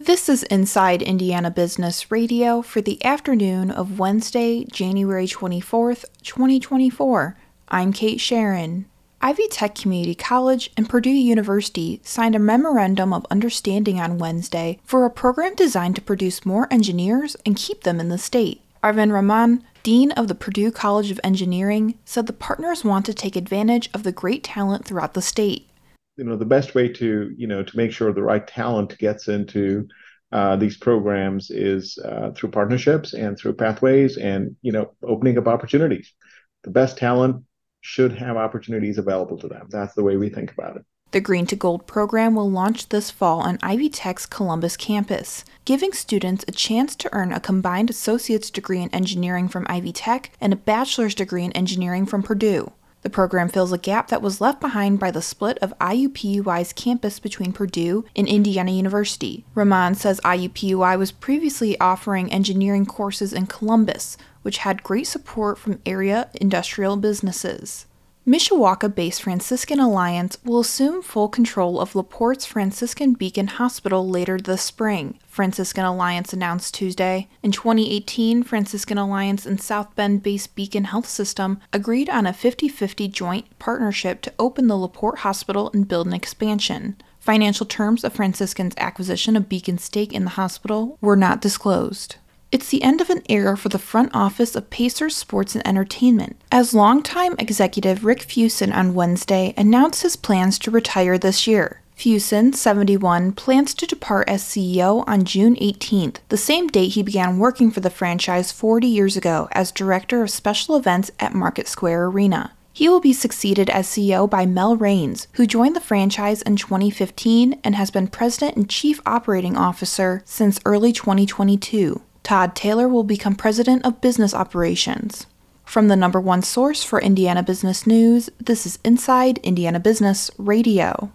This is Inside Indiana Business Radio for the afternoon of Wednesday, January 24th, 2024. I'm Kate Sharon. Ivy Tech Community College and Purdue University signed a memorandum of understanding on Wednesday for a program designed to produce more engineers and keep them in the state. Arvind Raman, Dean of the Purdue College of Engineering, said the partners want to take advantage of the great talent throughout the state you know the best way to you know to make sure the right talent gets into uh, these programs is uh, through partnerships and through pathways and you know opening up opportunities. The best talent should have opportunities available to them. That's the way we think about it. The Green to Gold program will launch this fall on Ivy Tech's Columbus campus, giving students a chance to earn a combined associate's degree in engineering from Ivy Tech and a bachelor's degree in engineering from Purdue. The program fills a gap that was left behind by the split of IUPUI's campus between Purdue and Indiana University. Raman says IUPUI was previously offering engineering courses in Columbus, which had great support from area industrial businesses. Mishawaka based Franciscan Alliance will assume full control of LaPorte's Franciscan Beacon Hospital later this spring, Franciscan Alliance announced Tuesday. In 2018, Franciscan Alliance and South Bend based Beacon Health System agreed on a 50 50 joint partnership to open the LaPorte Hospital and build an expansion. Financial terms of Franciscan's acquisition of Beacon's stake in the hospital were not disclosed. It's the end of an era for the front office of Pacers Sports and Entertainment, as longtime executive Rick Fuson on Wednesday announced his plans to retire this year. Fuson, 71, plans to depart as CEO on June 18th, the same date he began working for the franchise 40 years ago as director of special events at Market Square Arena. He will be succeeded as CEO by Mel Raines, who joined the franchise in 2015 and has been president and chief operating officer since early 2022. Todd Taylor will become president of business operations. From the number one source for Indiana business news, this is Inside Indiana Business Radio.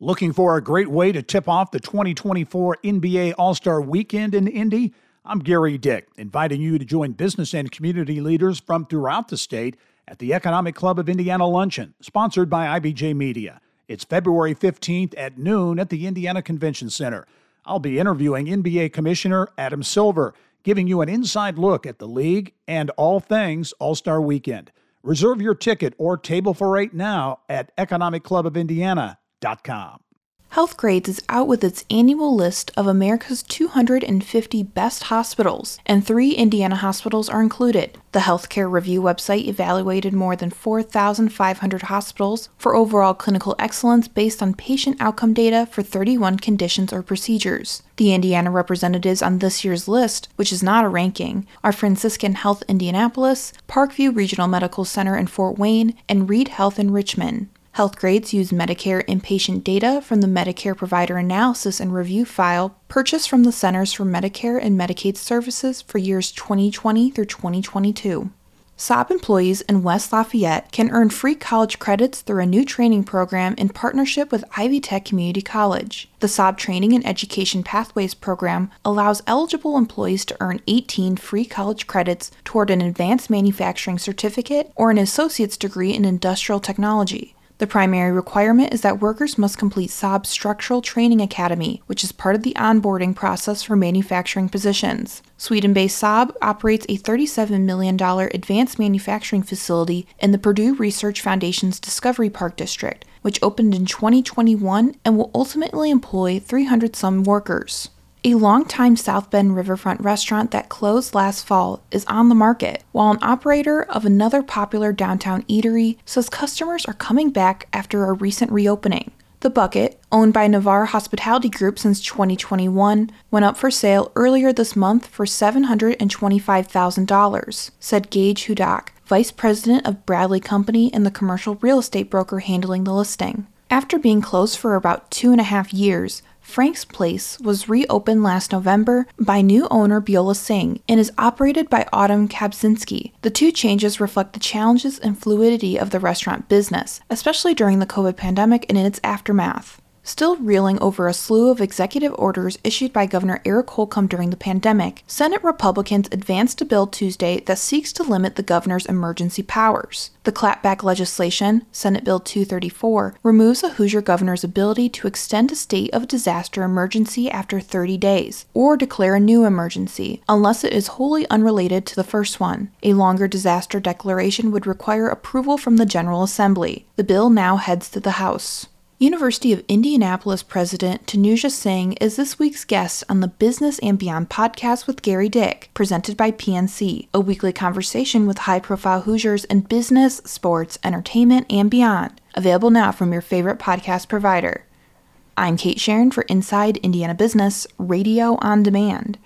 Looking for a great way to tip off the 2024 NBA All Star Weekend in Indy? I'm Gerry Dick, inviting you to join business and community leaders from throughout the state at the Economic Club of Indiana Luncheon, sponsored by IBJ Media. It's February 15th at noon at the Indiana Convention Center. I'll be interviewing NBA Commissioner Adam Silver, giving you an inside look at the league and all things All Star Weekend. Reserve your ticket or table for eight now at economicclubofindiana.com. Healthgrades is out with its annual list of America's 250 best hospitals, and three Indiana hospitals are included. The Healthcare Review website evaluated more than 4,500 hospitals for overall clinical excellence based on patient outcome data for 31 conditions or procedures. The Indiana representatives on this year's list, which is not a ranking, are Franciscan Health Indianapolis, Parkview Regional Medical Center in Fort Wayne, and Reid Health in Richmond. Healthgrades use Medicare inpatient data from the Medicare Provider Analysis and Review file purchased from the Centers for Medicare and Medicaid Services for years 2020 through 2022. Saab employees in West Lafayette can earn free college credits through a new training program in partnership with Ivy Tech Community College. The Saab Training and Education Pathways program allows eligible employees to earn 18 free college credits toward an advanced manufacturing certificate or an associate's degree in industrial technology. The primary requirement is that workers must complete Saab's Structural Training Academy, which is part of the onboarding process for manufacturing positions. Sweden based Saab operates a $37 million advanced manufacturing facility in the Purdue Research Foundation's Discovery Park District, which opened in 2021 and will ultimately employ 300 some workers. A longtime South Bend riverfront restaurant that closed last fall is on the market, while an operator of another popular downtown eatery says customers are coming back after a recent reopening. The Bucket, owned by Navarre Hospitality Group since 2021, went up for sale earlier this month for $725,000, said Gage Hudak, vice president of Bradley Company and the commercial real estate broker handling the listing. After being closed for about two and a half years, Frank's Place was reopened last November by new owner Biola Singh and is operated by Autumn Kabczynski. The two changes reflect the challenges and fluidity of the restaurant business, especially during the COVID pandemic and in its aftermath. Still reeling over a slew of executive orders issued by Governor Eric Holcomb during the pandemic, Senate Republicans advanced a bill Tuesday that seeks to limit the governor's emergency powers. The clapback legislation, Senate Bill 234, removes a Hoosier governor's ability to extend a state of disaster emergency after 30 days, or declare a new emergency, unless it is wholly unrelated to the first one. A longer disaster declaration would require approval from the General Assembly. The bill now heads to the House. University of Indianapolis President Tanuja Singh is this week's guest on the Business and Beyond podcast with Gerry Dick, presented by PNC, a weekly conversation with high profile Hoosiers in business, sports, entertainment, and beyond. Available now from your favorite podcast provider. I'm Kate Sharon for Inside Indiana Business, Radio on Demand.